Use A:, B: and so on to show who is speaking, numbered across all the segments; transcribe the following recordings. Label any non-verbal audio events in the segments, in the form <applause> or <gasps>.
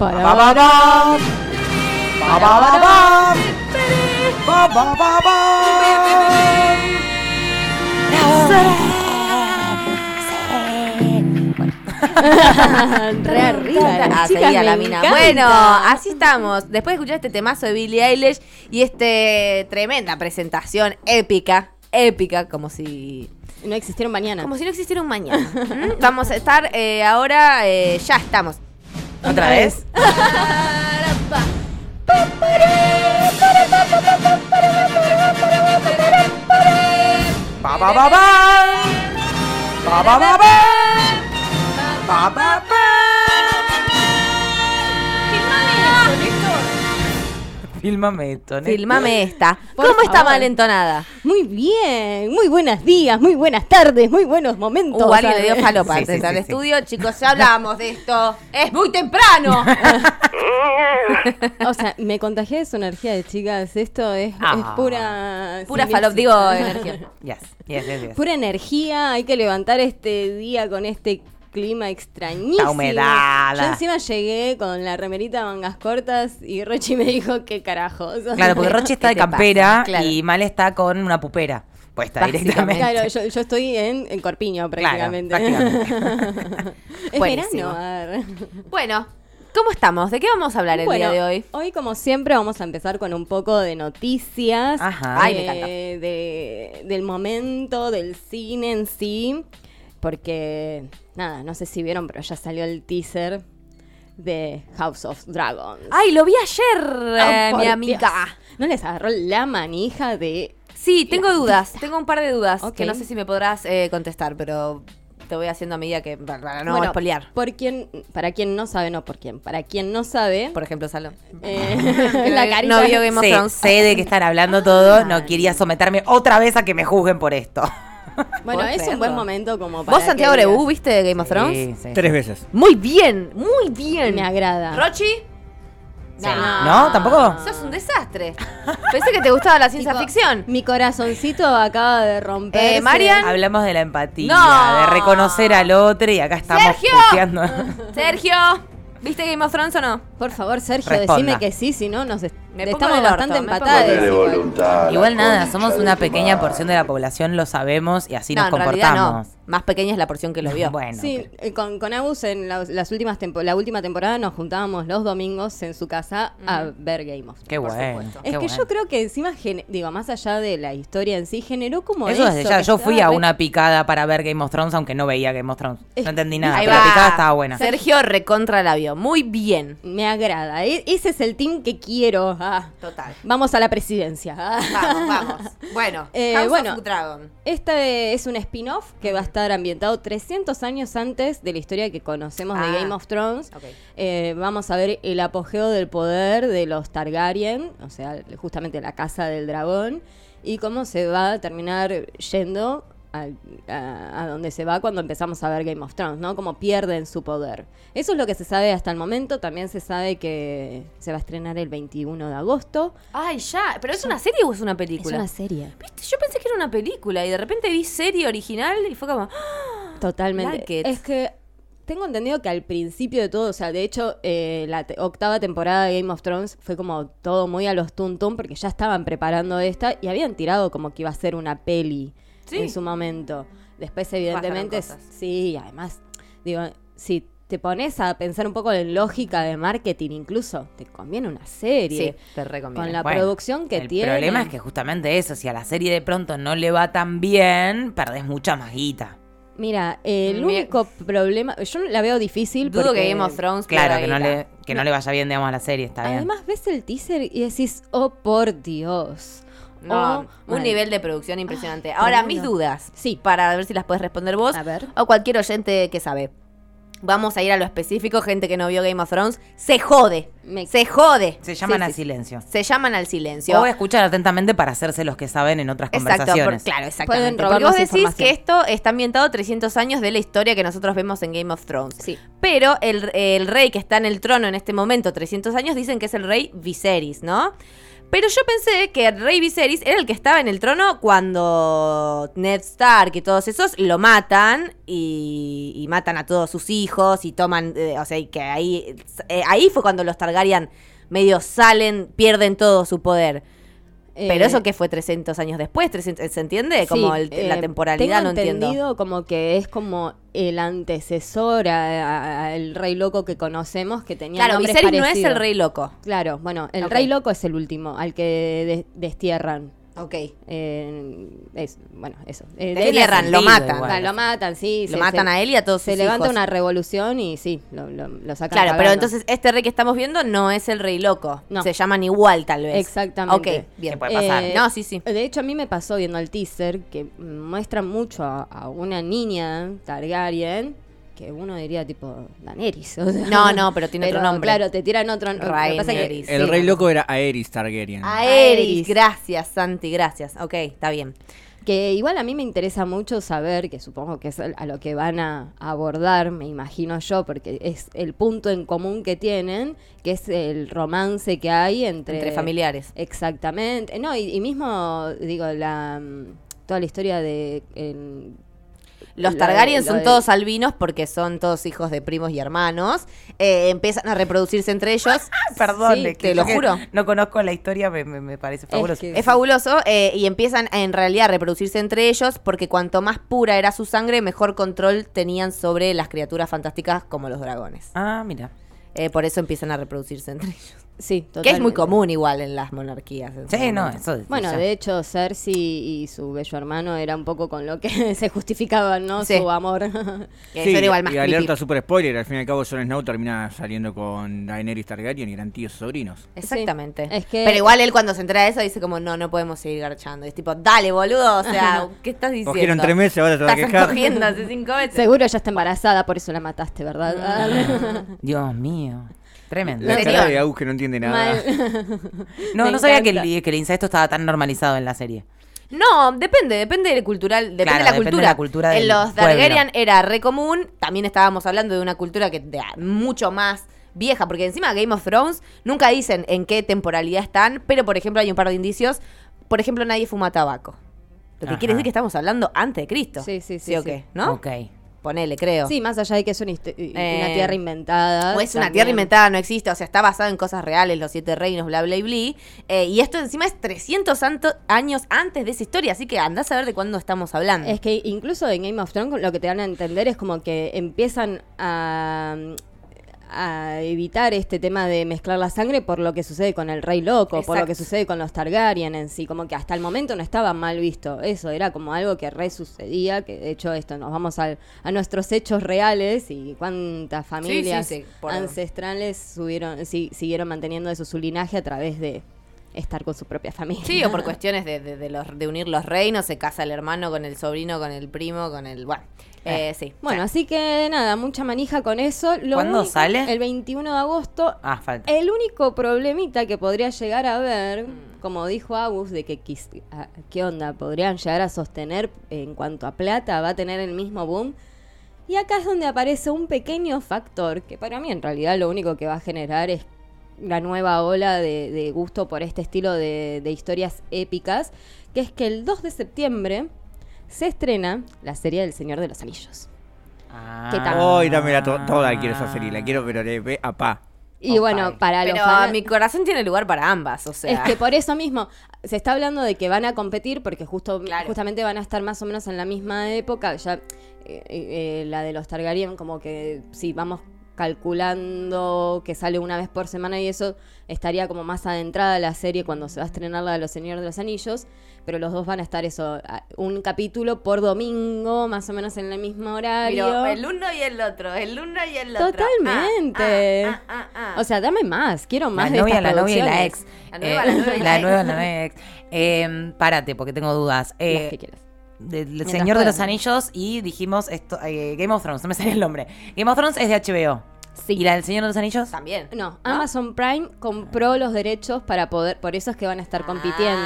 A: Para,
B: Ba, ba, ba. Ba, ba, ba, ba. Ba, ba, ba, ba.
A: Re arriba,
C: seguía
A: me
C: la mina.
A: encanta.
C: Bueno, así estamos. Después de escuchar este temazo de Billie Eilish y este tremenda presentación épica, épica, como si
A: No existieron mañana.
C: como si no existiera un mañana. <laughs> ¿Mm? Vamos a estar eh, ahora, eh, ya estamos.
B: ¿Otra vez? Ba, ba, ba, ba. Fílmame esto, Néstor.
C: Filmame esta.
A: Por
C: ¿Cómo está
A: favor.
C: mal entonada?
A: Muy bien, muy buenos días, muy buenas tardes, muy buenos momentos.
C: Uh, alguien le dio falopa
B: Sí, sí,
C: al
B: sí, sí.
C: estudio. Chicos, ya hablamos de esto. ¡Es muy temprano! <laughs>
A: O sea, me contagié de su energía de chicas. Esto es,
B: Ah.
A: es pura.
C: Pura
A: sí,
C: falop,
A: sí.
C: digo, <laughs> energía.
B: Yes, yes, yes, yes.
A: Pura energía. Hay que levantar este día con este clima extrañísimo.
B: La humedad.
A: Yo encima llegué con la remerita mangas cortas y Rochi me dijo qué carajos.
B: Claro, porque Rochi está
C: ¿Qué
B: de campera
C: Claro.
B: y Mal está con una pupera puesta directamente.
A: Claro, yo, yo estoy en, en Corpiño prácticamente.
B: prácticamente. <laughs>
A: es
C: Buenísimo.
A: verano. a ver.
C: Bueno, ¿cómo estamos? ¿De qué vamos a hablar el
A: Bueno,
C: día de hoy?
A: Hoy, como siempre, vamos a empezar con un poco de noticias.
B: Ajá.
C: Ay, me
A: eh,
C: encanta.
A: de- del momento, del cine en sí. Porque, nada, no sé si vieron, pero ya salió el teaser de House of Dragons.
C: Ay, lo vi ayer,
A: Ah,
C: eh, mi
A: Dios.
C: amiga.
A: ¿No les agarró la manija de...
C: Sí, tengo dudas. Tengo un par de dudas que no sé si me podrás eh, contestar, pero te voy haciendo a medida que para no
A: Bueno,
C: espolear.
A: Por quien, para quien no sabe, no por quien, para quien no sabe,
C: Por ejemplo, Salón.
A: eh, <laughs> la carita...
C: No vio Game of Thrones.
B: sé de qué están hablando todos. No
A: Ay.
B: quería someterme otra vez a que me juzguen por esto. <laughs>
A: Bueno,
C: ¿Puedo
A: es un buen momento como para
C: ¿Vos, Santiago
A: digas,
C: viste Game of Thrones?
B: Sí, sí.
D: Tres veces.
C: Muy bien, muy bien.
A: Me agrada.
C: ¿Rochi?
B: Sí. ¿No? ¿Tampoco?
C: Sos un desastre. Pensé que te gustaba la ciencia
A: Tipo,
C: ficción.
A: Mi corazoncito acaba de romper.
C: Eh, Marian.
B: Hablamos de la empatía,
C: No.
B: de reconocer al otro y acá estamos
C: ¡Sergio!
B: puteando. <laughs>
C: Sergio, ¿viste Game of Thrones o no?
A: Por favor, Sergio,
B: Responda.
A: decime que sí, si no nos est- estamos bastante
E: Ponele
A: igual.
E: voluntad. la
B: Igual nada, somos una pequeña porción de la población, lo sabemos y así
C: no,
B: nos
C: en realidad
B: comportamos.
C: no. Más pequeña es la porción que lo <laughs> vio.
B: Bueno,
A: Sí, eh, con, con Agus en las, las últimas tempo- la última temporada nos juntábamos los domingos en su casa a ver Game of Thrones.
B: qué
C: por
B: bueno.
C: supuesto.
B: qué
A: Es que
B: bueno.
A: yo creo que encima, digo, más allá de la historia en sí, generó como
B: Eso
A: eso.
B: desde ya, yo fui a
A: re-
B: una picada para ver Game of Thrones, aunque no veía Game of Thrones.
A: Es-
B: No entendí nada,
C: Ahí
B: pero
C: va.
B: la picada estaba buena.
C: Sergio recontra la vio. Muy bien.
A: Me agrada. E- ese es el team que quiero. Ah,
C: Total.
A: vamos a la presidencia. Ah.
C: Vamos, vamos. Bueno, <laughs>
A: Eh,
C: House
A: bueno.
C: of Dragon.
A: Este es un spin-off que va a estar ambientado 300 años antes de la historia que conocemos
C: Ah.
A: de Game of Thrones. Eh, vamos a ver el apogeo del poder de los Targaryen, o sea, justamente la casa del dragón, y cómo se va a terminar yendo a, a donde se va cuando empezamos a ver Game of Thrones, ¿no? Cómo pierden su poder. Eso es lo que se sabe hasta el momento. También se sabe que se va a estrenar el 21 de agosto.
C: Ay, ya. ¿Pero es una serie o es una película?
A: Es una serie.
C: ¿Viste? Yo pensé que era una película y de repente vi serie original y fue como. ¡ah!
A: Totalmente.
C: Like.
A: Es que tengo entendido que al principio de todo, o sea, de hecho, eh, la te- octava temporada de Game of Thrones fue como todo muy a los tuntum porque ya estaban preparando esta y habían tirado como que iba a ser una peli
C: Sí.
A: en su momento. Después, evidentemente, sí, además, digo, si te pones a pensar un poco en lógica de marketing, incluso te conviene una serie.
C: Sí, te recomiendo.
A: Con la
B: Bueno,
A: producción que
B: el
A: tiene.
B: problema es que justamente eso, si a la serie de pronto no le va tan bien, perdés mucha más guita.
A: Mira, el
C: Mi-
A: único problema, yo la veo difícil.
C: Dudo
A: porque-
C: que Game of Thrones
B: Claro, que no, le, que no le vaya bien, digamos, a la serie, está bien.
A: Además ves el teaser y decís, oh por Dios.
C: No, un nivel de producción impresionante. Ahora, mis dudas.
A: Sí.
C: Para ver si las puedes responder vos.
A: A ver.
C: O cualquier oyente que sabe. Vamos a ir a lo específico, gente que no vio Game of Thrones. Se jode.
A: Me-
C: Se jode.
B: Se llaman
C: Sí,
B: al
C: sí.
B: silencio.
C: Se llaman al silencio.
B: O escuchar atentamente para hacerse los que saben en otras
C: Exacto, por-
B: conversaciones.
C: claro, exactamente. Porque vos decís que esto está ambientado 300 años de la historia que nosotros vemos en Game of Thrones.
A: Sí.
C: Pero el, el rey que está en el trono en este momento, 300 años, dicen que es el rey Viserys, ¿no? Pero yo pensé que Rey Viserys era el que estaba en el trono cuando Ned Stark y todos esos lo matan y, matan a todos sus hijos y toman, eh, o sea, que ahí, eh, ahí fue cuando los Targaryen medio salen, pierden todo su poder. Pero
A: Eh,
C: eso que fue 300 años después, 300, ¿se entiende? Como
A: sí,
C: el-
A: eh,
C: la temporalidad,
A: tengo
C: no entiendo.
A: entendido como que es como el antecesor al rey loco que conocemos que tenía
C: Claro, Viserys no es el rey loco.
A: Claro, bueno, el rey loco es el último, al que de- destierran.
C: Ok.
A: Eh, es, bueno, eso. Eh, de-
C: entierran, lo matan.
B: igual.
A: Ah, lo matan, sí.
C: Lo
A: se-
C: matan
A: se-
C: a él y a todos
A: Se
C: sus
A: levanta
C: hijos.
A: una revolución y sí, lo, lo, lo sacan
C: Claro, pero entonces este rey que estamos viendo no es el rey loco.
A: No.
C: Se llaman igual, tal vez.
A: Exactamente.
C: Ok, bien.
B: ¿Qué puede pasar?
A: Eh,
C: No, sí, sí.
A: De hecho, a mí me pasó viendo el teaser que muestra mucho a, a una niña Targaryen que uno diría tipo Daenerys. <laughs> o sea.
C: No, no, pero tiene otro nombre.
A: Claro, te tiran otro nombre.
D: El rey loco era Aerys Targaryen.
C: Aerys, gracias, Santi, gracias. Ok, está bien.
A: Que igual a mí me interesa mucho saber, que supongo que es a lo que van a abordar, me imagino yo, porque es el punto en común que tienen, que es el romance que hay entre...
C: Entre familiares.
A: Exactamente. No, y, y mismo, digo, la mm, toda la historia de... en-
C: Los
A: lo
C: Targaryen
A: de-
C: son
A: de-
C: todos albinos porque son todos hijos de primos y hermanos. Eh, empiezan a reproducirse entre ellos. <laughs>
B: Perdón,
C: Sí,
B: es que
C: te lo juro.
B: No conozco la historia, me, me- me parece fabuloso.
A: que-
C: Es fabuloso eh, y empiezan a, en realidad a reproducirse entre ellos porque cuanto más pura era su sangre, mejor control tenían sobre las criaturas fantásticas como los dragones.
B: Ah, mira.
C: Eh, por eso empiezan a reproducirse entre ellos.
A: Sí,
C: Que es muy común igual en las monarquías. en
B: Sí, no, eso
A: Bueno,
B: ya.
A: de hecho, Cersei y su bello hermano era un poco con lo que <laughs> se justificaban, ¿no?
C: Sí.
A: Su amor. <laughs>
C: Que
D: Sí,
C: son igual más
D: y
C: creepy.
D: alerta super spoiler, al fin y al cabo Jon Snow termina saliendo con Daenerys Targaryen y eran tíos y sobrinos.
C: Exactamente.
A: Sí. Es que-
C: Pero igual él cuando se entera de eso dice como, no, no podemos seguir garchando. Es tipo, dale, boludo, o sea, <laughs> ¿qué estás diciendo?
D: Cogieron tres meses, ahora te vas a quejar.
C: cogiendo hace cinco veces.
A: Seguro ya está embarazada, por eso la mataste, ¿verdad?
B: Dios mío. Tremendo.
D: La cara de Agus que no entiende nada.
A: Mal.
B: No, <laughs>
A: Me
B: no sabía que el, que el incesto estaba tan normalizado en la serie.
C: No, depende, depende del cultural, depende
B: Claro,
C: de la
B: depende
C: cultura.
B: de la cultura
C: en los
B: pueblo.
C: Targaryen era re común, también estábamos hablando de una cultura que de- mucho más vieja, porque encima Game of Thrones nunca dicen en qué temporalidad están, pero por ejemplo hay un par de indicios. Por ejemplo, nadie fuma tabaco. Lo que
B: Ajá.
C: quiere decir que estamos hablando antes de Cristo.
A: Sí, sí, sí,
C: o
A: sí.
C: qué? ¿no?
B: Ok.
C: Ponele, creo.
A: Sí, más allá de que es una,
C: Eh,
A: tierra inventada.
C: O es una tierra inventada, no existe, o sea, está basado en cosas reales, los siete reinos, bla, bla, y bla. Eh, y esto encima es 300 santo- años antes de esa historia, así que andás a ver de cuándo estamos hablando.
A: Es que incluso en Game of Thrones lo que te dan a entender es como que empiezan a, a evitar este tema de mezclar la sangre por lo que sucede con el rey loco, por lo que sucede con los Targaryen en sí, como que hasta el momento no estaba mal visto. Eso era como algo que re sucedía, que de hecho esto nos vamos al- a nuestros hechos reales y cuántas familias
C: sí,
A: ancestrales subieron, sí, siguieron manteniendo eso su linaje a través de estar con su propia familia.
C: Sí, o por cuestiones de, de, de los, de unir los reinos, se casa el hermano con el sobrino, con el primo, con el... Bueno, eh, sí.
A: Bueno, así que nada, mucha manija con eso. Lo
B: ¿Cuándo
A: único-
B: sale?
A: El 21 de agosto.
B: Ah, falta.
A: El único problemita que podría llegar a ver, como dijo Agus, de que quis- ah, qué onda, podrían llegar a sostener en cuanto a plata, va a tener el mismo boom. Y acá es donde aparece un pequeño factor que para mí en realidad lo único que va a generar es la nueva ola de, de gusto por este estilo de, de historias épicas, que es que el 2 de septiembre se estrena la serie del Señor de los Anillos.
B: Ah.
A: ¿Qué tal?
D: Hoy dame la to- toda quiero esa serie, la quiero pero de pe a pa.
A: Y bueno, para los
C: mi corazón tiene lugar para ambas, o sea...
A: Es que por eso mismo se está hablando de que van a competir porque justo
C: Claro.
A: justamente van a estar más o menos en la misma época. Ya eh, eh, la de los Targaryen, como que si vamos calculando que sale una vez por semana y eso estaría como más adentrada la serie cuando se va a estrenar la de los Señores de los Anillos. Pero los dos van a estar eso, un capítulo por domingo, más o menos en el mismo horario.
C: Pero el uno y el otro, el uno y el otro.
A: Totalmente.
C: Ah, ah, ah, ah.
A: O sea, dame más, quiero
B: La
A: más de
B: novia,
A: estas
B: la novia y la ex.
C: La nueva,
B: Eh,
C: la nueva y la
B: la
C: ex.
B: nueva, la nueva <laughs> ex. Eh, párate, porque tengo dudas.
A: Las
B: Eh,
A: que quieras.
B: Del Señor de los. Anillos y dijimos esto, eh, Game of Thrones, no me sale el nombre. Game of Thrones es de HBO.
A: Sí.
B: ¿Y la del Señor de los Anillos?
C: También.
A: No, Amazon Prime compró los derechos para poder, por eso es que van a estar compitiendo.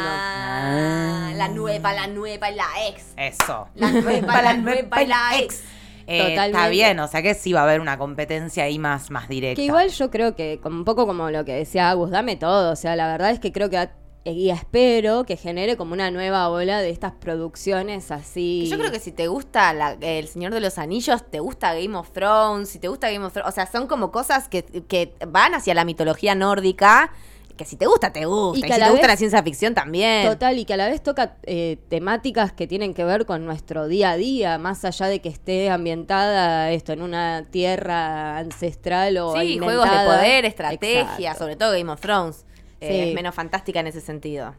C: Ah, la nueva, la nueva y la ex.
B: Eso.
C: La nueva, <laughs> la nueva y la ex.
B: Eh, está
A: Totalmente.
B: bien, o sea que sí va a haber una competencia ahí más, más directa.
A: Que igual yo creo que, como un poco como lo que decía Agus, dame todo. O sea, la verdad es que creo que va- y espero que genere como una nueva ola de estas producciones así.
C: Yo creo que si te gusta la- El Señor de los Anillos, te gusta Game of Thrones, si te gusta Game of Thrones, o sea, son como cosas que, que van hacia la mitología nórdica, que si te gusta, te gusta.
A: Y
C: Y,
A: que
C: si te gusta
A: vez-
C: la ciencia ficción también.
A: Total, y que a la vez toca eh, temáticas que tienen que ver con nuestro día a día, más allá de que esté ambientada esto en una tierra ancestral o
C: Sí, juegos de poder, estrategia,
A: Exacto.
C: sobre todo Game of Thrones. Eh,
A: Sí.
C: es menos fantástica en ese sentido.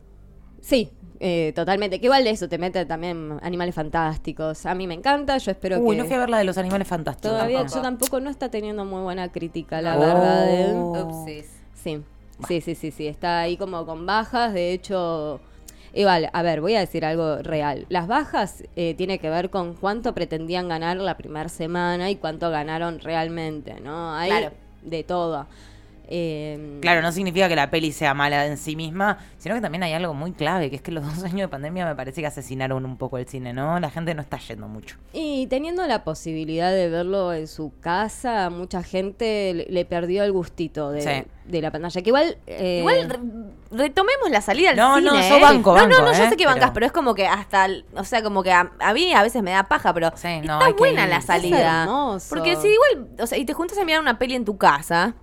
A: Sí, eh, totalmente. Que igual de eso te mete también animales fantásticos. A mí me encanta, yo espero
B: Uy,
A: que...
B: no fui a ver la de los animales fantásticos.
A: Todavía
B: tampoco.
A: yo tampoco no está teniendo muy buena crítica, la
B: Oh.
A: verdad. ¿eh?
C: Upsis.
A: Sí, sí, sí, sí, sí. Está ahí como con bajas. De hecho, igual, a ver, voy a decir algo real. Las bajas eh, tiene que ver con cuánto pretendían ganar la primera semana y cuánto ganaron realmente, ¿no? Hay
C: Claro.
A: de todo. Eh,
B: Claro, no significa que la peli sea mala en sí misma, sino que también hay algo muy clave, que es que los <laughs> dos años de pandemia me parece que asesinaron un poco el cine, ¿no? La gente no está yendo mucho.
A: Y teniendo la posibilidad de verlo en su casa, mucha gente le, perdió el gustito de,
B: Sí.
A: de la pantalla. Que igual. eh,
C: Igual re- retomemos la salida al
B: No,
C: cine.
B: no,
C: ¿eh?
B: yo banco,
C: No, no, no, yo
B: ¿eh?
C: sé que bancas,
B: Pero-
C: pero... es como que hasta, o sea, como que a, a mí a veces me da paja, pero
B: Sí, no,
C: está
B: que
C: buena la
B: Es
C: salida.
A: hermoso.
C: Porque si igual, o sea, y te juntas a mirar una peli en tu casa,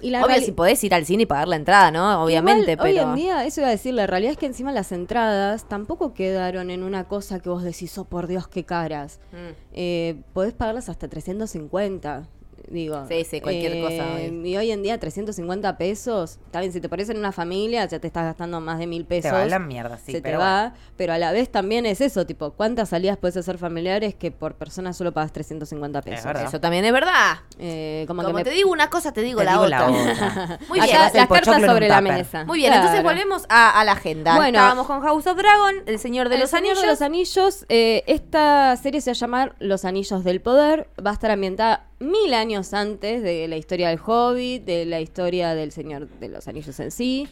A: y la
C: obvio
A: reali-
C: si podés ir al cine y pagar la entrada, ¿no? Obviamente,
A: Igual,
C: pero...
A: Hoy en día, eso iba a decir, la realidad es que encima las entradas tampoco quedaron en una cosa que vos decís, oh por Dios, qué caras.
C: Mm.
A: Eh, podés pagarlas hasta 350. Digo,
C: Sí, sí, cualquier cosa hoy.
A: Y hoy en día 350 pesos, está bien, si te parece en una familia ya te estás gastando más de mil pesos.
B: Te va a la mierda, sí,
A: se te
B: pero
A: va, pero a la vez también es eso, tipo, ¿cuántas salidas puedes hacer familiares que por persona solo pagas 350 pesos?
C: Eso también es verdad.
A: Eh, como,
C: Como,
A: que me-
C: te digo una cosa, te digo,
B: Te
C: la,
B: digo
C: otra.
B: la otra. <laughs>
C: Muy bien.
A: Las cartas sobre la mesa.
C: Muy bien, entonces volvemos a, a la agenda.
A: Bueno.
C: Estábamos con House of Dragon, El Señor de
A: El
C: los
A: Señor
C: Anillos.
A: de los Anillos, eh, esta serie se va a llamar Los Anillos del Poder. Va a estar ambientada mil años antes de la historia del Hobbit, de la historia del Señor de los Anillos en sí.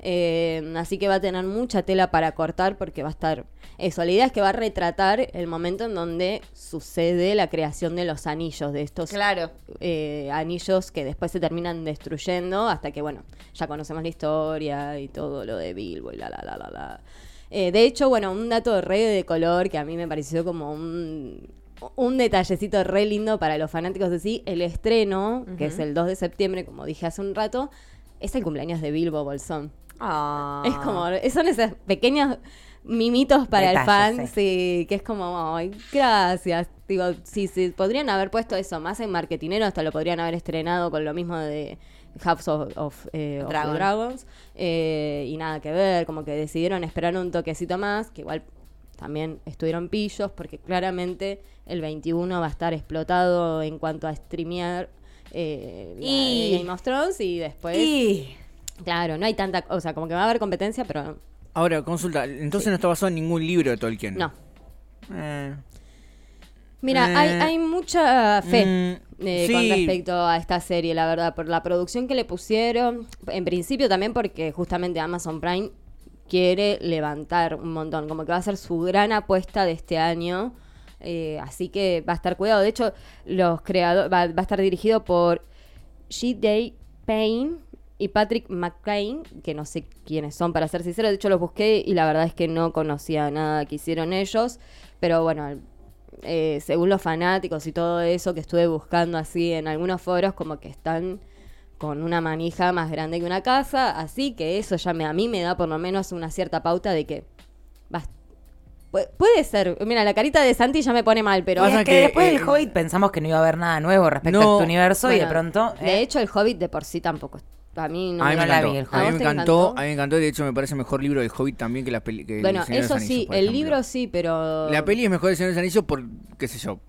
A: Eh, así que va a tener mucha tela para cortar porque va a estar... Eso, la idea es que va a retratar el momento en donde sucede la creación de los anillos, de estos
C: Claro.
A: eh, anillos que después se terminan destruyendo hasta que, bueno, ya conocemos la historia y todo lo de Bilbo y la, la, la, la, la. Eh, de hecho, bueno, un dato re de color que a mí me pareció como un, un detallecito re lindo para los fanáticos de sí, el estreno, que es el 2 de septiembre, como dije hace un rato, es el cumpleaños de Bilbo Bolsón.
C: Ah.
A: Es como, son esos pequeños mimitos para
B: Detalles,
A: el fan,
B: sí.
A: sí, que es como, ay, gracias. Digo, sí, sí, podrían haber puesto eso más en marketinero, hasta lo podrían haber estrenado con lo mismo de House of, of, eh, of
C: Dragon.
A: Dragons. eh, y nada que ver, como que decidieron esperar un toquecito más, que igual también estuvieron pillos, porque claramente el 21 va a estar explotado en cuanto a streamear. eh, la
C: Y-
A: Game of Thrones y después
C: Y-
A: Claro, no hay tanta, o sea, como que va a haber competencia, pero
D: Ahora, consulta, entonces no está basado en ningún libro de Tolkien.
A: no.
D: Eh,
A: Mira,
D: Eh,
A: hay, hay mucha fe
D: mm,
A: eh,
D: sí.
A: con respecto a esta serie, la verdad, por la producción que le pusieron. En principio también porque justamente Amazon Prime quiere levantar un montón, como que va a ser su gran apuesta de este año. eh, así que va a estar cuidado. De hecho, los creadores va, a estar dirigido por G. Payne y Patrick McCain, que no sé quiénes son, para ser sincero. De hecho, los busqué y la verdad es que no conocía nada que hicieron ellos. Pero bueno, eh, según los fanáticos y todo eso que estuve buscando así en algunos foros, como que están con una manija más grande que una casa. Así que eso ya me, a mí me da por lo menos una cierta pauta de que pu- Puede ser, mira, la carita de Santi ya me pone mal, pero
B: es que,
D: que,
B: después
D: eh,
B: del Hobbit pensamos que no iba a haber nada nuevo respecto
D: No,
B: a este universo y de pronto...
A: De
B: eh,
A: hecho, el Hobbit de por sí tampoco. A mí no,
D: a mí me
B: la
D: encantó.
B: vi, el
D: a mí
A: ¿A
D: me encantó,
A: encantó?
D: a mí me encantó. De hecho, me parece mejor libro del Hobbit también que la peli. que el
A: Bueno,
D: de
A: eso
D: los Anillos,
A: sí, el
D: ejemplo.
A: libro sí, pero.
D: La peli es mejor el Señor de los Anillos por, qué sé yo,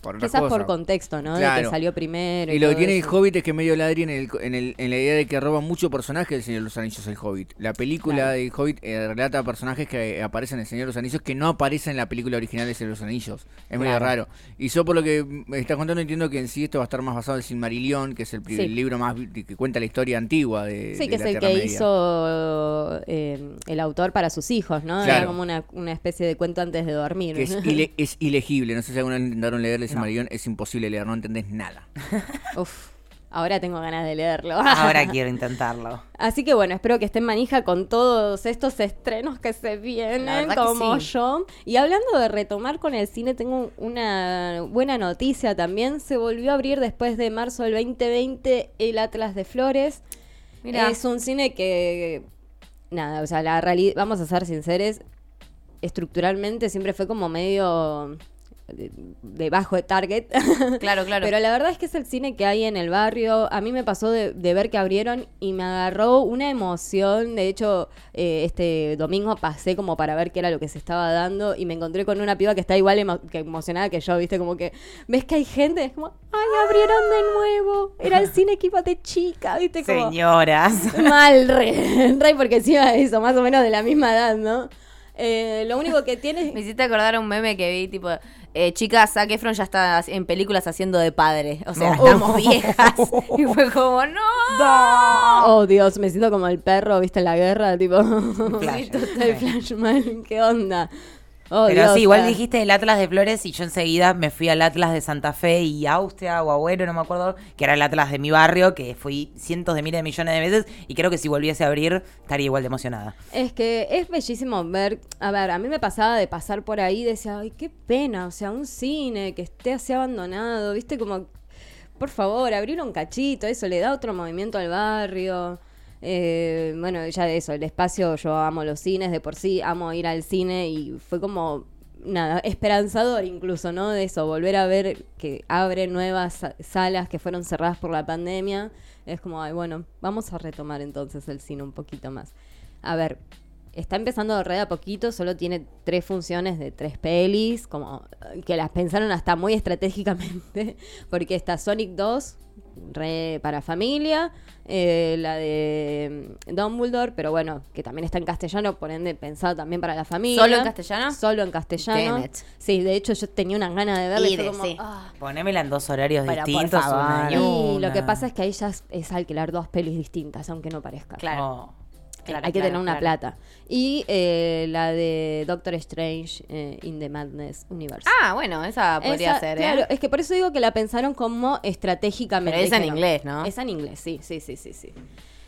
D: por
A: Quizás por contexto, ¿no? De que salió primero.
D: Y lo que tiene el. Hobbit es que medio ladri en, el, en, el- en la idea de que roba mucho personaje del Señor de los Anillos el Hobbit. La película
A: Claro.
D: del Hobbit eh, relata personajes que aparecen en el Señor de los Anillos que no aparecen en la película original de Señor de los Anillos. Es medio
B: Claro.
D: raro. Y yo por lo que me estás contando entiendo que en sí esto va a estar más basado en Silmarillion, que es el, pri-
A: Sí.
D: el libro más que cuenta la historia antigua de
A: Sí,
D: de
A: que es el que
D: Media.
A: hizo eh, el autor para sus hijos, ¿no? Era como una, una especie de cuento antes de dormir.
D: Que es, <laughs> ile- es ilegible. No sé si alguna vez intentaron leer Es imposible leer, no entendés nada. <laughs>
A: Uf. Ahora tengo ganas de leerlo. <laughs>
B: Ahora quiero intentarlo.
A: Así que bueno, espero que estén manija con todos estos estrenos que se vienen, como
C: sí.
A: yo. Y hablando de retomar con el cine, tengo una buena noticia también. Se volvió a abrir después de marzo del 2020 el Atlas de Flores.
C: Mira.
A: Es un cine que, nada, o sea, la realidad, vamos a ser sinceros, estructuralmente siempre fue como medio debajo de target. <laughs>
C: Claro, claro.
A: Pero la verdad es que es el cine que hay en el barrio. A mí me pasó de, de ver que abrieron y me agarró una emoción. De hecho, eh, este domingo pasé como para ver qué era lo que se estaba dando y me encontré con una piba que está igual emo- que emocionada que yo, ¿viste? Como que ves que hay gente, es como, ¡ay, abrieron de nuevo! Era el cine que iba de chica, ¿viste? Como,
B: Señoras.
A: Mal, re, <laughs> re, porque encima de eso, más o menos de la misma edad, ¿no? Eh, lo único que tiene <laughs>
C: Me hiciste acordar a un meme que vi, tipo, eh, chicas, Zac Efron ya está en películas haciendo de padre. O sea,
B: No.
C: estamos viejas. <laughs> Y fue como, no.
A: Oh, Dios, me siento como el perro, ¿viste? En la guerra, tipo.
B: Flash. <laughs>
A: Total flash, man. ¿Qué onda? Oh,
B: Pero
A: Dios,
B: sí, igual dijiste el Atlas de Flores y yo enseguida me fui al Atlas de Santa Fe y Austria o Agüero, no me acuerdo, que era el Atlas de mi barrio, que fui cientos de miles de millones de veces y creo que si volviese a abrir estaría igual de emocionada.
A: Es que es bellísimo ver. A ver, a mí me pasaba de pasar por ahí y decía, ay, qué pena. O sea, un cine que esté así abandonado, ¿viste? Como, por favor, abrir un cachito, eso le da otro movimiento al barrio. Eh, bueno, ya de eso, el espacio, yo amo los cines de por sí, amo ir al cine y fue como, nada, esperanzador incluso, ¿no? De eso, volver a ver que abre nuevas sa- salas que fueron cerradas por la pandemia. Es como, ay, bueno, vamos a retomar entonces el cine un poquito más. A ver, está empezando re de a poquito, solo tiene tres funciones de tres pelis, como que las pensaron hasta muy estratégicamente, <laughs> porque está Sonic 2, re para familia, eh, la de mm, Dumbledore, pero bueno, que también está en castellano, por ende pensado también para la familia.
C: ¿Solo en castellano?
A: Solo en castellano.
C: Damn it.
A: Sí, de hecho yo tenía unas ganas de verla y
C: Y
A: fue
C: de-
A: como,
C: sí.
A: ah.
B: Ponémela en dos horarios
C: Pero por
B: distintos.
C: favor.
B: una Y una.
A: lo que pasa es que ahí ya es, es alquilar dos pelis distintas, aunque no parezca.
C: Claro.
B: Oh.
C: Claro,
A: Hay que
C: claro,
A: tener una plata. Y eh, la de Doctor Strange eh, in the Madness Universe.
C: Ah, bueno, esa podría
A: Esa,
C: ser, ¿eh?
A: Claro, es que por eso digo que la pensaron como estratégicamente.
C: Pero es en
A: Dijeron,
C: inglés, ¿no?
A: Es en inglés, sí, sí, sí, sí. sí.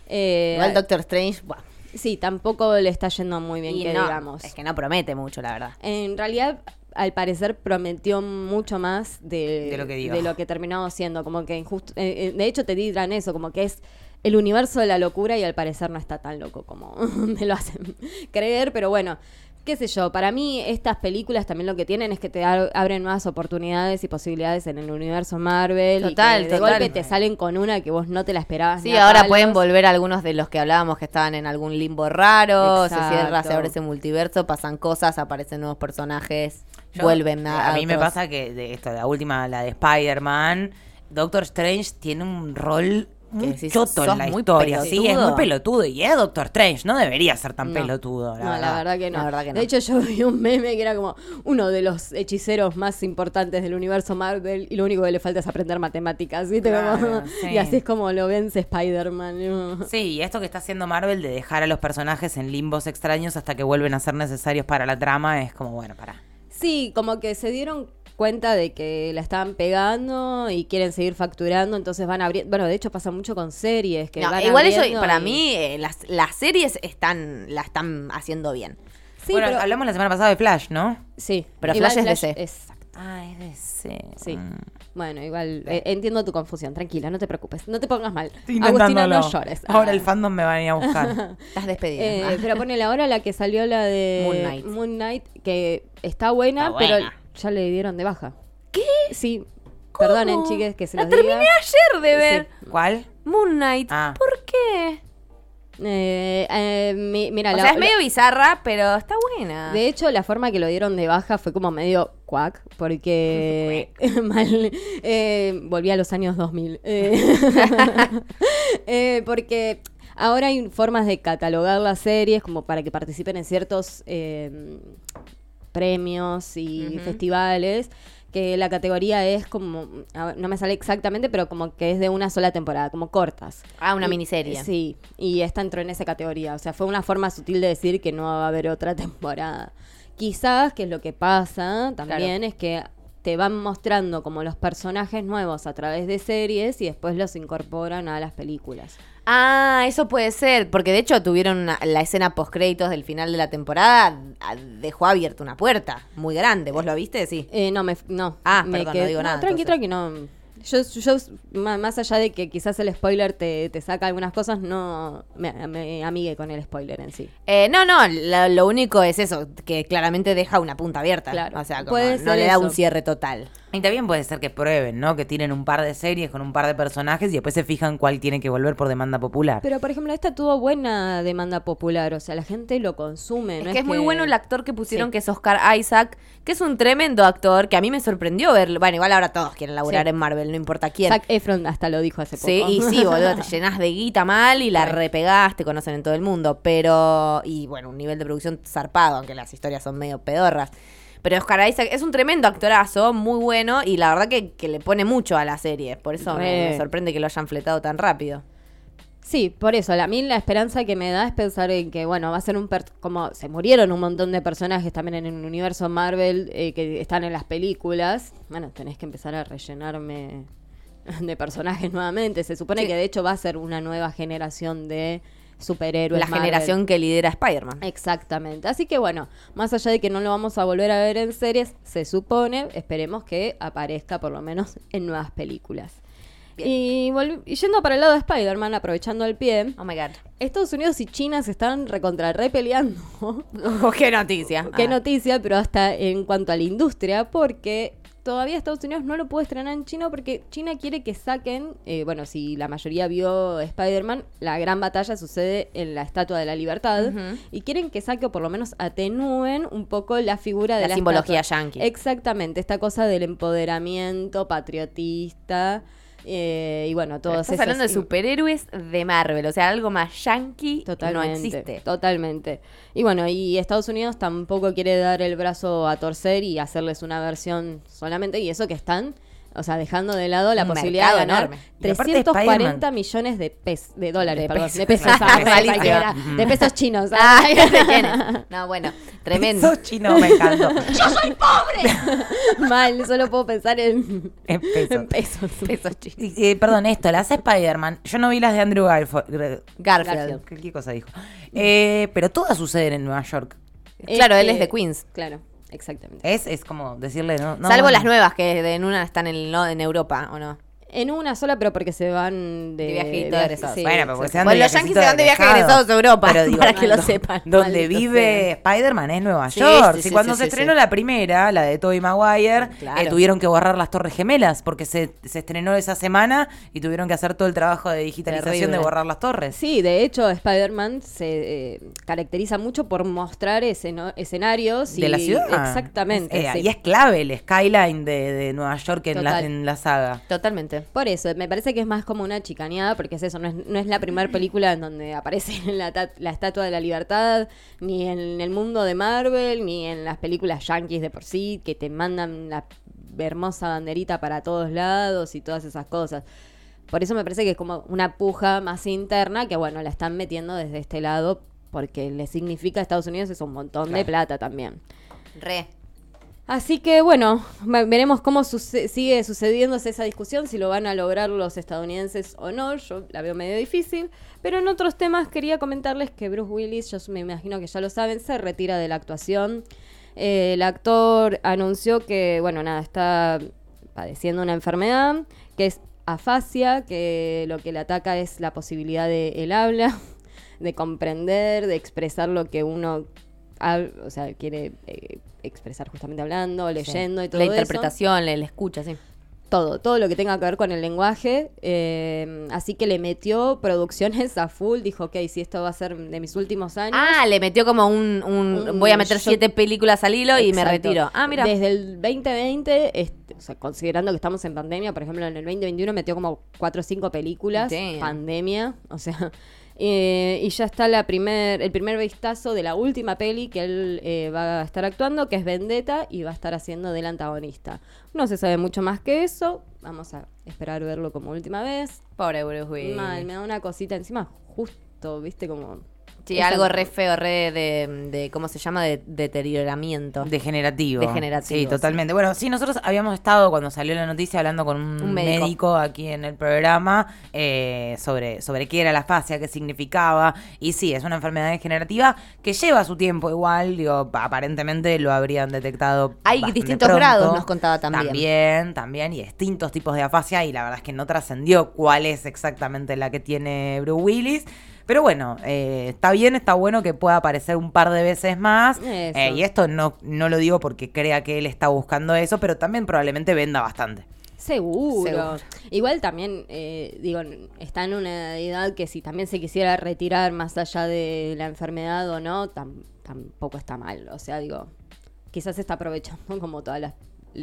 A: Eh,
C: Igual Doctor Strange, buah.
A: Sí, tampoco le está yendo muy bien,
C: Y
A: que
C: no,
A: digamos.
C: Es que no promete mucho, la verdad.
A: En realidad, al parecer, prometió mucho más de,
B: De lo que digo.
A: de lo que terminó siendo. Como que injusto. eh, eh, de hecho, te dirán eso, como que es el universo de la locura y al parecer no está tan loco como <laughs> me lo hacen creer. Pero bueno, qué sé yo. Para mí, estas películas también lo que tienen es que te ab- abren nuevas oportunidades y posibilidades en el universo Marvel. y
C: Total,
A: que de
C: total.
A: golpe te salen con una que vos no te la esperabas.
C: Sí, ahora
A: palos.
C: pueden volver algunos de los que hablábamos que estaban en algún limbo raro, se cierra, se abre ese multiverso, pasan cosas, aparecen nuevos personajes,
B: Yo-
C: vuelven a...
B: A mí me pasa que de esto, la última, la de Spider-Man, Doctor Strange tiene un rol muy
C: decís,
B: choto en la
C: muy
B: historia. Sí, es
C: pelotudo.
B: muy pelotudo. Y es Doctor Strange, no debería ser tan
A: No.
B: pelotudo. La
A: no,
B: verdad.
A: la verdad que no.
C: La verdad que no.
A: De hecho, yo <laughs> vi un meme que era como uno de los hechiceros más importantes del universo Marvel y lo único que le falta es aprender matemáticas. <laughs> Y así es como lo vence Spider-Man.
B: Sí, y esto que está haciendo Marvel de dejar a los personajes en limbos extraños hasta que vuelven a ser necesarios para la trama es como, bueno, para.
A: Sí, como que se dieron cuenta de que la estaban pegando y quieren seguir facturando, entonces van abriendo. Bueno, de hecho pasa mucho con series que
C: No,
A: van
C: igual eso, para
A: y-
C: mí, eh, las, las series están la están haciendo bien.
A: Sí,
B: bueno,
A: pero-
B: hablamos la semana pasada de Flash, ¿no?
A: Sí,
C: Pero Flash es DC.
A: Exacto.
B: Ah, es ese.
A: Sí.
B: Mm.
A: Bueno, igual eh, entiendo tu confusión, tranquila, no te preocupes, no te pongas mal.
B: Estoy
A: Agustina,
B: intentándolo.
A: no <laughs> llores.
B: Ahora
A: Ah.
B: el fandom me va a ir a buscar. <laughs>
C: Estás despedida.
A: Eh, pero ponele ahora la que salió la de
C: Moon Knight.
A: Moon Knight, que está buena,
B: Está
A: pero
B: buena.
A: Ya le dieron de baja. ¿Qué? Sí. Perdonen, chiques, que se
C: la
A: los
C: terminé
A: diga.
C: ayer de ver.
B: ¿Cuál?
C: Moon Knight.
B: Ah.
C: ¿Por qué?
A: Eh, eh, mi- mira,
C: o
A: la-
C: sea, es
A: la-
C: medio bizarra, pero está buena.
A: de hecho, la forma que lo dieron de baja fue como medio cuac, porque <laughs> <laughs> mal, eh, volví a los años 2000. eh, <laughs> eh, porque ahora hay formas de catalogar las series como para que participen en ciertos eh, premios y festivales que la categoría es como, ver, no me sale exactamente, pero como que es de una sola temporada, como cortas.
C: Ah, una
A: Y-
C: miniserie.
A: Sí, y esta entró en esa categoría. O sea, fue una forma sutil de decir que no va a haber otra <laughs> temporada. Quizás, que es lo que pasa también, es que te van mostrando como los personajes nuevos a través de series y después los incorporan a las películas.
C: Ah, eso puede ser, porque de hecho tuvieron una- la escena post créditos del final de la temporada, a- dejó abierta una puerta muy grande. ¿Vos lo viste? Sí.
A: Eh, no, me, no.
C: Ah,
A: me
C: perdón, no digo nada,
A: Tranqui,
C: entonces.
A: tranqui, no. Yo, yo, más allá de que quizás el spoiler te, te saca algunas cosas, no me, con el spoiler en sí.
C: Eh, no, no, lo, lo único es eso, que claramente deja una punta abierta.
A: Claro,
C: O sea, como no le da
A: eso.
C: un cierre total.
B: Y también puede ser que prueben, ¿no? Que tienen un par de series con un par de personajes y después se fijan cuál tiene que volver por demanda popular.
A: Pero, por ejemplo, esta tuvo buena demanda popular, o sea, la gente lo consume.
C: Es
A: no
C: que es muy bueno el actor que pusieron,
A: Sí.
C: que es Oscar Isaac, que es un tremendo actor, que a mí me sorprendió verlo. Bueno, igual ahora todos quieren laburar
A: Sí.
C: en Marvel, no importa quién.
A: Zac Efron hasta lo dijo hace poco.
C: Sí, y sí, boludo, te <laughs> llenas de guita mal y la
A: Sí.
C: repegás, te conocen en todo el mundo. Pero, y bueno, un nivel de producción zarpado, aunque las historias son medio pedorras. Pero Oscar Isaac es un tremendo actorazo, muy bueno, y la verdad que, que le pone mucho a la serie. Por eso me,
A: Re.
C: me sorprende que lo hayan fletado tan rápido.
A: Sí, por eso, a mí la esperanza que me da es pensar en que, bueno, va a ser un... per- como se murieron un montón de personajes también en el universo Marvel eh, que están en las películas. Bueno, tenés que empezar a rellenarme <laughs> de personajes nuevamente. Se supone
C: Sí.
A: que de hecho va a ser una nueva generación de superhéroes.
C: La
A: Marvel.
C: generación que lidera Spider-Man.
A: Exactamente. Así que bueno, más allá de que no lo vamos a volver a ver en series, se supone, esperemos que aparezca por lo menos en nuevas películas. Y, yendo para el lado de Spider-Man, aprovechando el pie,
C: Oh my god.
A: Estados Unidos y China se están recontra re peleando. <laughs>
C: qué noticia.
A: Qué
C: Ah.
A: noticia, pero hasta en cuanto a la industria, porque todavía Estados Unidos no lo puede estrenar en China porque China quiere que saquen, eh, bueno, si la mayoría vio Spider-Man, la gran batalla sucede en la Estatua de la Libertad y quieren que saque o por lo menos atenúen un poco la figura de
C: La
A: la,
C: simbología
A: estatua.
C: yanqui.
A: Exactamente, esta cosa del empoderamiento patriotista eh, y bueno, todos
C: Estás
A: esos
C: hablando de superhéroes de Marvel, o sea, algo más yankee
A: Totalmente.
C: no existe.
A: Totalmente. Y bueno, y Estados Unidos tampoco quiere dar el brazo a torcer y hacerles una versión solamente, y eso que están, o sea, dejando de lado la
C: Un
A: posibilidad de ganar
C: enorme.
B: Y aparte
A: 340
B: Spider-Man-
A: millones de pes de dólares,
C: De
A: perdón,
C: pesos.
A: de pesos, <laughs> ah, de pesos chinos. <laughs>
C: Ah,
A: ah.
C: No, bueno, <laughs> tremendo.
B: Sos chino, me encantó.
A: Mal, solo puedo pensar en,
B: En pesos.
A: en pesos.
C: Pesos chinos.
B: Y, eh, perdón, esto, las Spider-Man. Yo no vi las de Andrew Garfield.
C: Garfield.
A: Garfield.
B: ¿Qué, qué cosa dijo? Eh, pero todas suceden en Nueva York.
C: Claro, él es de Queens.
A: Claro, exactamente.
B: Es, es como decirle, no. no,
C: Salvo
B: bueno.
C: las nuevas, que de- en una están en, no, en Europa, ¿o no?
A: En una sola, pero porque se van de,
C: De
A: viaje-
C: egresados.
A: sí,
B: Bueno, pero porque
A: exacto.
B: se van
C: Bueno,
B: de
C: los yankees
B: viajecito
C: se van de viaje
B: egresados.
C: a Europa,
B: Pero digo, <laughs>
C: para que lo sepan.
B: Donde vive. Spider-Man es Nueva
C: Sí,
B: York.
C: sí, sí,
B: cuando
C: sí,
B: se
C: sí,
B: estrenó
C: sí.
B: la primera, la de Tobey Maguire,
C: Claro.
B: eh, tuvieron que borrar las Torres Gemelas porque se, se estrenó esa semana y tuvieron que hacer todo el trabajo de digitalización
C: Terrible.
B: de borrar las torres.
A: Sí, de hecho, Spider-Man se eh, caracteriza mucho por mostrar esceno- escenarios y
B: de la ciudad.
A: Exactamente.
B: Es- eh,
A: sí.
B: Y es clave el skyline de, de Nueva York en la, en la saga.
C: Totalmente.
A: Por eso, me parece que es más como una chicaneada, porque es eso, no es, no es la primera <clears throat> película en donde aparece la, la Estatua de la Libertad, ni en el mundo de Marvel, ni en las películas yankees de por sí, que te mandan la hermosa banderita para todos lados y todas esas cosas. Por eso me parece que es como una puja más interna que, bueno, la están metiendo desde este lado, porque le significa a Estados Unidos es un montón de plata también.
C: Re.
A: Así que bueno, ve- veremos cómo sigue sucediéndose esa discusión, si lo van a lograr los estadounidenses o no. Yo la veo medio difícil. Pero en otros temas quería comentarles que Bruce Willis, yo me imagino que ya lo saben, se retira de la actuación. Eh, el actor anunció que, bueno, nada, está padeciendo una enfermedad que es afasia, que lo que le ataca es la posibilidad de el habla, <laughs> de comprender, de expresar lo que uno o sea, quiere eh, expresar justamente hablando, leyendo y todo
C: La
A: eso.
C: interpretación, la, la escucha, sí.
A: Todo, todo lo que tenga que ver con el lenguaje. eh, así que le metió producciones a full. Dijo, ok, si esto va a ser de mis últimos años.
C: Ah, le metió como un, un-
A: Un
C: voy a meter siete películas al hilo y me retiro. Ah, mira.
A: Desde el 2020, este, o sea, considerando que estamos en pandemia, por ejemplo, en el 2021 metió como cuatro o cinco películas.
C: Damn.
A: Pandemia, o sea. Eh, y ya está la primer, el primer vistazo de la última peli que él eh, va a estar actuando, que es Vendetta, y va a estar haciendo del antagonista. No se sabe mucho más que eso. Vamos a esperar verlo como última vez.
C: Pobre Bruce Willis.
A: Mal, me da una cosita encima, justo, viste, como.
C: Sí, algo re feo, re de, de ¿cómo se llama? De deterioramiento.
B: Degenerativo.
C: Degenerativo,
B: Sí,
C: sí.
B: totalmente. Bueno, sí, nosotros habíamos estado cuando salió la noticia hablando con un,
C: Un médico.
B: médico. aquí en el programa eh, sobre, sobre qué era la fascia, qué significaba. Y sí, es una enfermedad degenerativa que lleva su tiempo igual. Digo, aparentemente lo habrían detectado.
C: Hay distintos
B: pronto.
C: grados, nos contaba también.
B: También, también. Y distintos tipos de afasia. Y la verdad es que no trascendió cuál es exactamente la que tiene Bruce Willis. Pero bueno, eh, está bien, está bueno que pueda aparecer un par de veces más. Eh, y esto no, no lo digo porque crea que él está buscando eso, pero también probablemente venda bastante.
A: Seguro.
C: Seguro.
A: Igual también, eh, digo, está en una edad que si también se quisiera retirar más allá de la enfermedad o no, tam- tampoco está mal. O sea, digo, quizás está aprovechando <laughs> como toda la,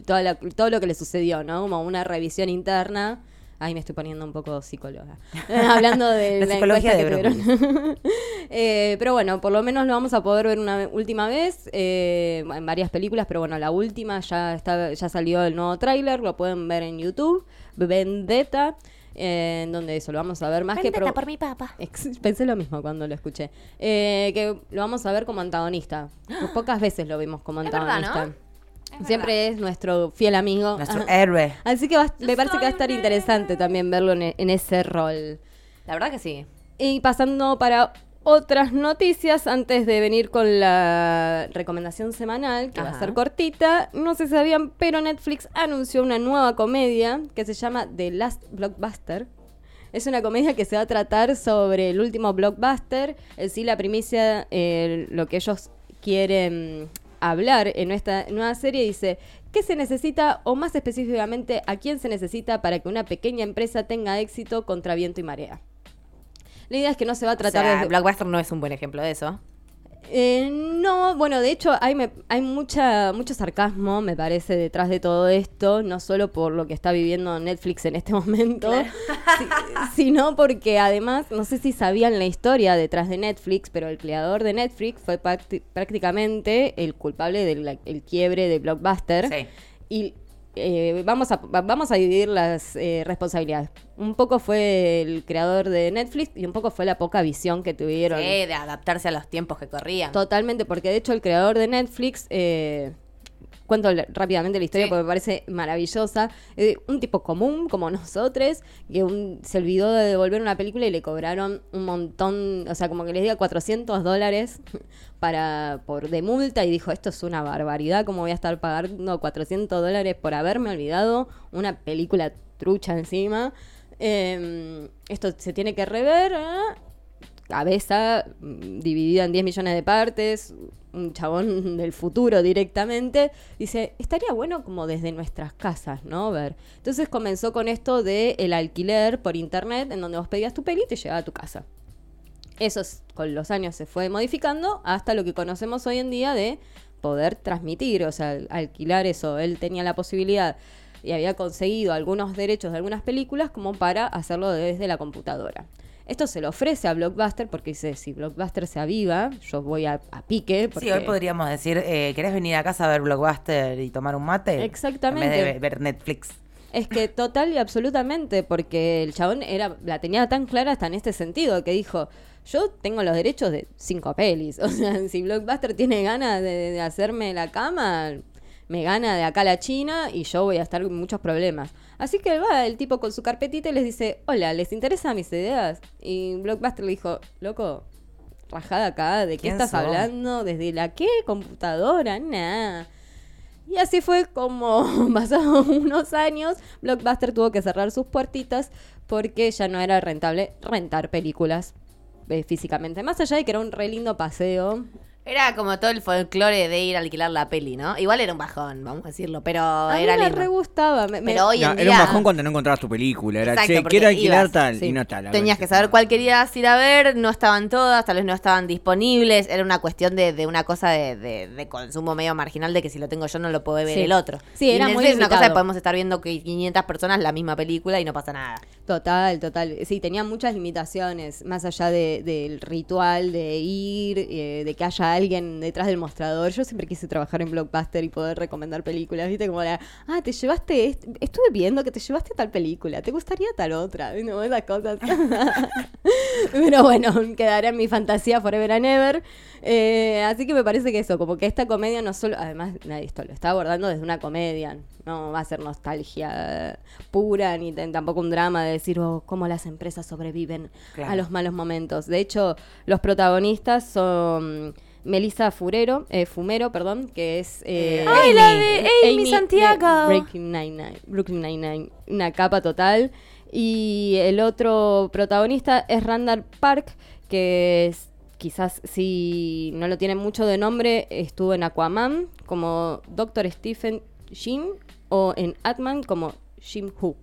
A: toda la- todo lo que le sucedió, ¿no? Como una revisión interna. Ahí me estoy poniendo un poco psicóloga. <laughs> Hablando de
B: La
A: la,
B: psicología de
A: que. <laughs> Eh, pero bueno, por lo menos lo vamos a poder ver una última vez eh, en varias películas, pero bueno, la última ya está, ya salió el nuevo tráiler, lo pueden ver en YouTube, Vendetta, eh, en donde eso lo vamos a ver más que pro-
C: mi papá.
A: Pensé lo mismo cuando lo escuché. Eh, que lo vamos a ver como antagonista. <gasps> Pocas veces lo vimos como antagonista. Siempre es nuestro fiel amigo.
B: Nuestro
A: Ajá.
B: héroe.
A: Así que va- me parece que va a estar interesante también verlo en, e- en ese rol.
C: La verdad que sí.
A: Y pasando para otras noticias, antes de venir con la recomendación semanal, que va a ser cortita, no sé si sabían, pero Netflix anunció una nueva comedia que se llama The Last Blockbuster. Es una comedia que se va a tratar sobre el último blockbuster. En sí, la primicia, eh, lo que ellos quieren hablar en esta nueva serie dice, ¿qué se necesita o más específicamente a quién se necesita para que una pequeña empresa tenga éxito contra viento y marea? La idea es que no se va a
C: O
A: tratar
C: sea,
A: de...
C: Blockbuster no es un buen ejemplo de eso.
A: Eh, no, bueno, de hecho hay, me- hay mucha, mucho sarcasmo, me parece, detrás de todo esto, no solo por lo que está viviendo Netflix en este <laughs> momento, si- sino porque además, no sé si sabían la historia detrás de Netflix, pero el creador de Netflix fue prácti- prácticamente el culpable del el quiebre de Blockbuster.
B: Sí.
A: Y eh, vamos, a, va- vamos a dividir las eh, responsabilidades. Un poco fue el creador de Netflix y un poco fue la poca visión que tuvieron.
C: Sí, de adaptarse a los tiempos que corrían.
A: Totalmente, porque de hecho el creador de Netflix, eh, cuento rápidamente la historia
C: Sí.
A: porque me parece maravillosa, eh, un tipo común como <laughs> nosotros, que un- se olvidó de devolver una película y le cobraron un montón, o sea, como que les diga 400 dólares <laughs> para por de multa y dijo, esto es una barbaridad, ¿cómo voy a estar pagando 400 dólares por haberme olvidado una película trucha encima? Eh, esto se tiene que rever, ¿ah? Cabeza mm, dividida en 10 millones de partes, un chabón <laughs> del futuro directamente, dice, estaría bueno como desde nuestras casas, ¿no? Ver. Entonces comenzó con esto de el alquiler por internet, en donde vos pedías tu peli y te llegaba a tu casa. Eso es- con los años se fue modificando hasta lo que conocemos hoy en día de poder transmitir, o sea, alquilar eso. Él tenía la posibilidad y había conseguido algunos derechos de algunas películas como para hacerlo desde la computadora. Esto se lo ofrece a Blockbuster porque dice, si Blockbuster se aviva, yo voy a, a pique. Porque...
B: Sí, hoy podríamos decir, eh, ¿querés venir a casa a ver Blockbuster y tomar un mate?
A: Exactamente.
B: En vez de ve- ver Netflix.
A: Es que total y absolutamente, porque el chabón era, la tenía tan clara hasta en este sentido, que dijo, yo tengo los derechos de cinco pelis. <laughs> O sea, si Blockbuster tiene ganas de, de hacerme la cama, me gana de acá a la China y yo voy a estar en muchos problemas. Así que va el tipo con su carpetita y les dice, hola, ¿les interesan mis ideas? Y Blockbuster le dijo, loco, rajada acá, ¿de qué
B: ¿Quién
A: estás hablando? ¿Desde la qué? ¿Computadora? Nah. Y así fue como, <laughs> pasados unos años, Blockbuster tuvo que cerrar sus puertitas porque ya no era rentable rentar películas eh, físicamente. Más allá de que era un re lindo paseo.
C: Era como todo el folclore de ir a alquilar la peli, ¿no? Igual era un bajón, vamos a decirlo, pero
A: A mí
C: era
A: me
C: lindo.
A: re gustaba. me- me-
C: Pero hoy
D: No,
C: en
D: era un bajón cuando no encontrabas tu película. Era,
C: Exacto,
D: che,
C: porque
D: quiero alquilar
C: ibas,
D: tal.
A: sí.
D: Y no la
C: Tenías que saber cuál querías ir a ver, no estaban todas, tal vez no estaban disponibles, era una cuestión de, de una cosa de, de- de consumo medio marginal de que si lo tengo yo no lo puede ver
A: Sí.
C: el otro.
A: Sí,
C: Y
A: era muy
C: Netflix es una cosa
A: limitado.
C: que podemos estar viendo que 500 personas la misma película y no pasa nada.
A: Total, total. Sí, tenía muchas limitaciones, más allá de- del ritual de ir, eh, de que haya alguien detrás del mostrador. Yo siempre quise trabajar en Blockbuster y poder recomendar películas, ¿viste? Como la, ah, te llevaste, est- estuve viendo que te llevaste tal película, ¿te gustaría tal otra? ¿No? Esas cosas. <laughs> Pero bueno, quedará en mi fantasía forever and ever. Eh, así que me parece que eso, como que esta comedia no solo, además, esto lo está abordando desde una comedia, no va a ser nostalgia pura, ni tampoco un drama de decir, oh, cómo las empresas sobreviven
B: Claro.
A: a los malos momentos. De hecho, los protagonistas son Melissa Furero, eh, Fumero, perdón, que es... eh,
C: ¡Ay, la de Amy Santiago!
A: Breaking Nine-Nine, Brooklyn Nine-Nine, una capa total. Y el otro protagonista es Randall Park, que es, quizás si no lo tiene mucho de nombre, estuvo en Aquaman como Dr. Stephen Jim o en Atman como Jim Who.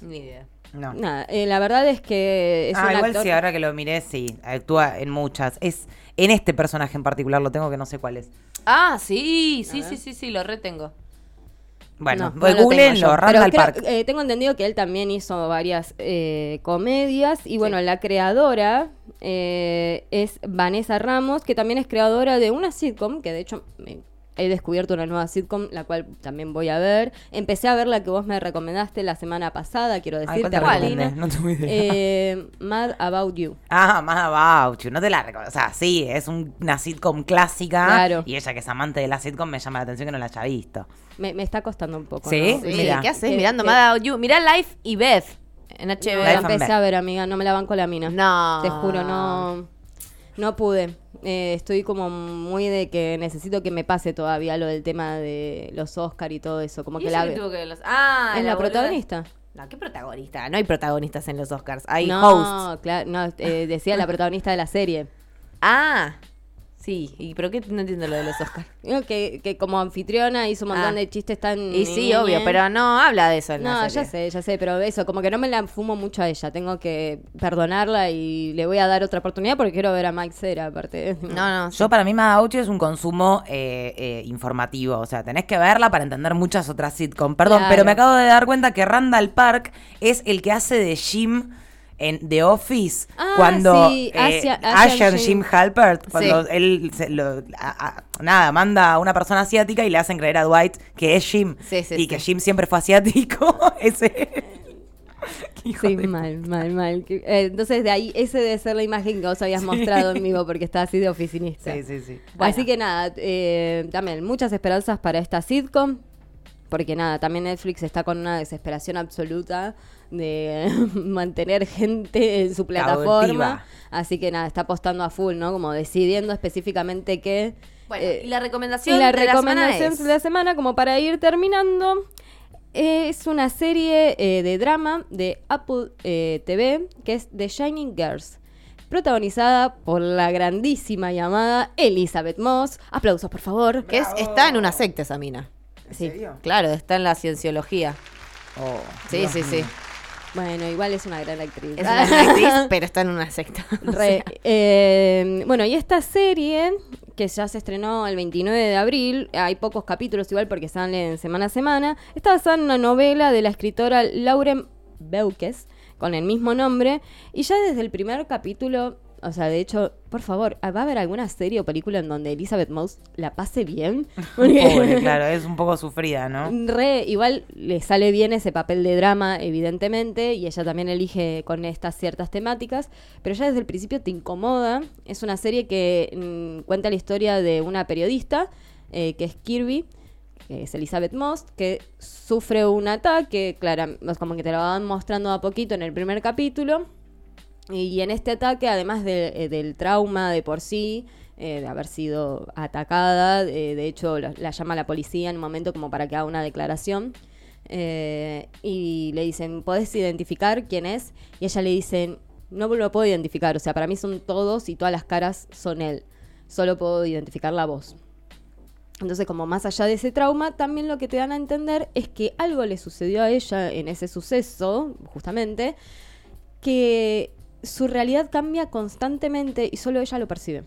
C: Ni idea.
B: No.
A: Nada, eh, la verdad es que es
B: ah,
A: un
B: igual
A: actor-
B: sí, ahora que lo miré, sí, actúa en muchas. Es en este personaje en particular, lo tengo que no sé cuál es.
C: Ah, sí, sí, sí, sí, sí, lo retengo.
B: Bueno,
A: No,
B: voy
A: no lo
B: googleenlo,
A: Pero
B: Randall
A: creo-
B: Park.
A: eh, tengo entendido que él también hizo varias eh, comedias. Y bueno, la creadora eh, es Vanessa Ramos, que también es creadora de una sitcom, que de hecho me- he descubierto una nueva sitcom, la cual también voy a ver. Empecé a ver la que vos me recomendaste la semana pasada, quiero decirte,
B: ¿cuál te
A: Argentina.
B: No tengo idea.
A: Eh, Mad About You.
B: Ah, más about you. No te la recuerdo. O sea, sí, es un- una sitcom clásica.
A: Claro.
B: Y ella que es amante de la sitcom me llama la atención que no la haya visto.
A: Me, me está costando un poco.
B: ¿Sí?
A: ¿no?
C: Sí,
B: Mira.
C: ¿qué haces
A: Que-
C: mirando
A: que-
C: Mad About You? Mirá Life y Beth en
A: No,
C: HBO.
A: la empecé a ver, amiga, no me la banco la mina.
C: No.
A: Te juro, no. No pude. Eh, estoy como muy de que necesito que me pase todavía lo del tema de los Oscar y todo eso. Como
C: ¿Y
A: que la
C: que que los- Ah,
A: es la, protagonista.
C: No, ¿qué protagonista? No hay protagonistas en los Oscars. Hay
A: no,
C: hosts.
A: claro, no, eh, decía la <laughs> protagonista de la serie.
C: Ah, sí. ¿Y pero qué? No entiendo lo de los Oscars. <laughs>
A: Que, que como anfitriona hizo un montón
C: Ah.
A: de chistes tan...
C: Y sí, obvio, pero no habla de eso en la
A: No,
C: serie.
A: ya sé, ya sé, pero eso, como que no me la fumo mucho a ella. Tengo que perdonarla y le voy a dar otra oportunidad porque quiero ver a Mike Cera, aparte.
C: No, <laughs> no.
B: Yo para mí Mad About You es un consumo eh, eh, informativo, o sea, tenés que verla para entender muchas otras sitcom. Perdón,
A: Claro.
B: pero me acabo de dar cuenta que Randall Park es el que hace de Jim en The Office
A: Ah,
B: cuando
A: sí,
B: eh,
A: Asia- Asian Jim.
B: Jim Halpert, cuando
C: Sí.
B: él se lo- a- a- nada, manda a una persona asiática y le hacen creer a Dwight que es Jim
C: Sí,
B: y que. Jim siempre fue asiático, <laughs> ese
A: Sí,
B: de-
A: mal, mal, mal. Eh, entonces, de ahí, ese debe ser la imagen que vos habías mostrado en vivo porque está así de oficinista.
B: Sí, sí, sí.
A: Así que nada, eh, también muchas esperanzas para esta sitcom. Porque nada, también Netflix está con una desesperación absoluta de <laughs> mantener gente en su plataforma. Así que nada, está apostando a full, ¿no? Como decidiendo específicamente qué.
C: Bueno,
A: eh,
C: y la recomendación
A: y la
C: de la semana
A: recomendación
C: es-
A: de la semana, como para ir terminando, eh, es una serie eh, de drama de Apple eh, TV que es The Shining Girls. Protagonizada por la grandísima llamada Elizabeth Moss. Aplausos, por favor.
C: Que es, está en una secta esa mina.
B: ¿En
A: Sí.
B: serio?
C: Claro, está en la cienciología.
B: Oh,
C: Sí,
B: Dios
C: sí, sí.
A: Bueno, igual es una gran actriz.
C: Es una gran actriz, <laughs> pero está en una secta. <laughs> O
A: Re.
C: sea,
A: Eh, bueno, y esta serie, que ya se estrenó el 29 de abril, hay pocos capítulos igual porque salen semana a semana, está basada en una novela de la escritora Lauren Beukes, con el mismo nombre, y ya desde el primer capítulo, o sea, de hecho, por favor, ¿va a haber alguna serie o película en donde Elizabeth Moss la pase bien? <laughs> Porque-
B: Pobre, claro, es un poco sufrida, ¿no?
A: Re, igual le sale bien ese papel de drama, evidentemente, y ella también elige con estas ciertas temáticas, pero ya desde el principio te incomoda. Es una serie que mm, cuenta la historia de una periodista, eh, que es Kirby, que es Elizabeth Moss, que sufre un ataque, claro, como que te lo van mostrando a poquito en el primer capítulo. Y en este ataque, además de- eh, del trauma de por sí, eh, de haber sido atacada, eh, de hecho la, la llama la policía en un momento como para que haga una declaración. y le dicen, ¿podés identificar quién es? Y ella le dicen, no lo puedo identificar, o sea, para mí son todos y todas las caras son él. Solo puedo identificar la voz. Entonces, como más allá de ese trauma, también lo que te dan a entender es que algo le sucedió a ella en ese suceso, justamente, que su realidad cambia constantemente y solo ella lo percibe.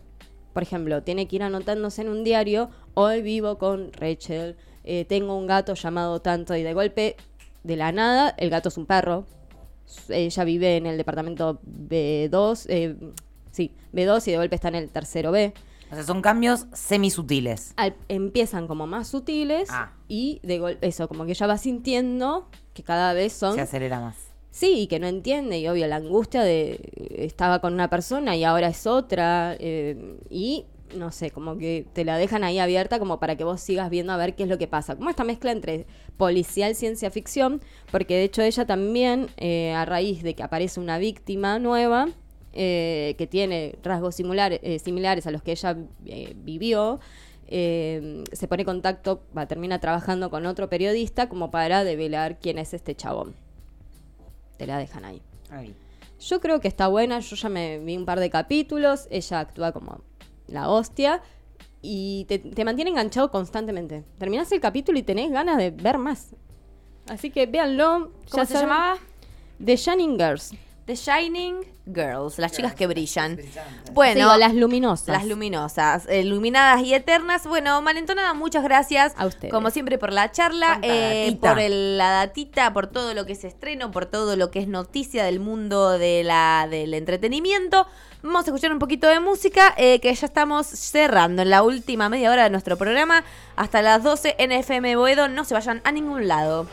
A: Por ejemplo, tiene que ir anotándose en un diario, hoy vivo con Rachel, eh, tengo un gato llamado tanto y de golpe, de la nada, el gato es un perro, ella vive en el departamento B2, eh, sí, B2 y de golpe está en el tercero B.
B: O sea, son cambios semisutiles.
A: Al- empiezan como más sutiles
B: Ah.
A: y de golpe, eso, como que ella va sintiendo que cada vez son...
B: Se acelera más.
A: Sí, y que no entiende, y obvio, la angustia de estaba con una persona y ahora es otra, eh, y no sé, como que te la dejan ahí abierta como para que vos sigas viendo a ver qué es lo que pasa. Como esta mezcla entre policial, ciencia ficción, porque de hecho ella también, eh, a raíz de que aparece una víctima nueva, eh, que tiene rasgos similares, eh, similares a los que ella vivió, se pone en contacto, va, termina trabajando con otro periodista como para develar quién es este chabón. Te la dejan ahí. Yo creo que está buena, yo ya me vi un par de capítulos, ella actúa como la hostia y te, te mantiene enganchado constantemente. Terminás el capítulo y tenés ganas de ver más. Así que véanlo.
C: ¿Cómo
A: ya
C: se
A: saben.
C: llamaba?
A: The Shining Girls.
C: The Shining Girls, las chicas que brillan.
A: Sí,
C: Bueno,
A: o las luminosas.
C: Las luminosas, eh, iluminadas y eternas. Bueno, Malentonada, muchas gracias.
A: A ustedes.
C: Como siempre por la charla, eh, por el- la datita, por todo lo que es estreno, por todo lo que es noticia del mundo de la, del entretenimiento. Vamos a escuchar un poquito de música, eh, que ya estamos cerrando en la última media hora de nuestro programa. Hasta las 12 en FM Boedo. No se vayan a ningún lado.